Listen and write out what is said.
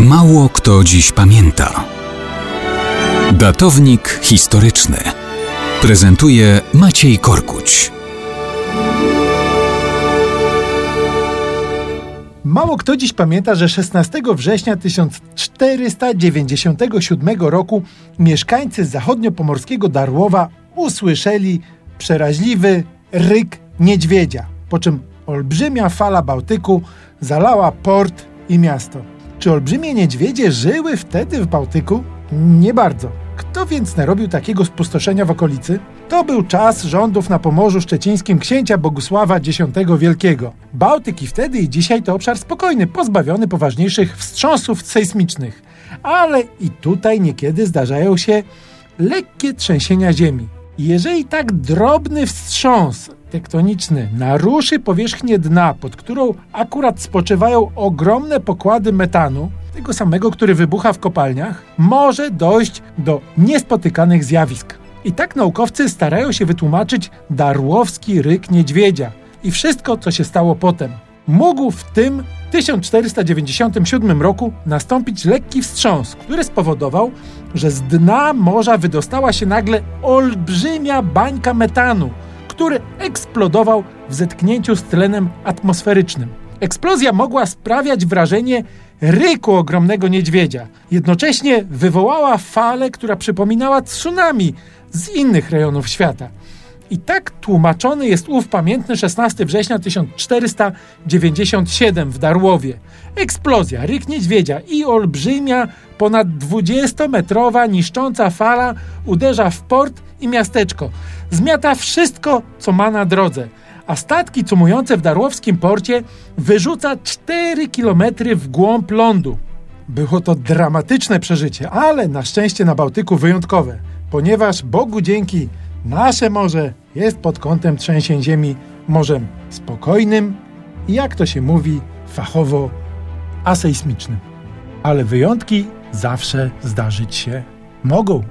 Mało kto dziś pamięta. Datownik historyczny prezentuje Maciej Korkuć. Mało kto dziś pamięta, że 16 września 1497 roku mieszkańcy zachodniopomorskiego Darłowa usłyszeli przeraźliwy ryk niedźwiedzia, po czym olbrzymia fala Bałtyku zalała port i miasto. Czy olbrzymie niedźwiedzie żyły wtedy w Bałtyku? Nie bardzo. Kto więc narobił takiego spustoszenia w okolicy? To był czas rządów na Pomorzu Szczecińskim księcia Bogusława X Wielkiego. Bałtyk i wtedy i dzisiaj to obszar spokojny, pozbawiony poważniejszych wstrząsów sejsmicznych. Ale i tutaj niekiedy zdarzają się lekkie trzęsienia ziemi. Jeżeli tak drobny wstrząs tektoniczny naruszy powierzchnię dna, pod którą akurat spoczywają ogromne pokłady metanu, tego samego, który wybucha w kopalniach, może dojść do niespotykanych zjawisk. I tak naukowcy starają się wytłumaczyć darłowski ryk niedźwiedzia i wszystko, co się stało potem. Mógł w tym 1497 roku nastąpić lekki wstrząs, który spowodował, że z dna morza wydostała się nagle olbrzymia bańka metanu, który eksplodował w zetknięciu z tlenem atmosferycznym. Eksplozja mogła sprawiać wrażenie ryku ogromnego niedźwiedzia. Jednocześnie wywołała falę, która przypominała tsunami z innych rejonów świata. I tak tłumaczony jest ów pamiętny 16 września 1497 w Darłowie. Eksplozja, ryk niedźwiedzia i olbrzymia, ponad 20-metrowa niszcząca fala uderza w port i miasteczko. Zmiata wszystko, co ma na drodze, a statki cumujące w darłowskim porcie wyrzuca 4 km w głąb lądu. Było to dramatyczne przeżycie, ale na szczęście na Bałtyku wyjątkowe, ponieważ Bogu dzięki nasze morze jest pod kątem trzęsień ziemi morzem spokojnym i jak to się mówi fachowo asejsmicznym. Ale wyjątki zawsze zdarzyć się mogą.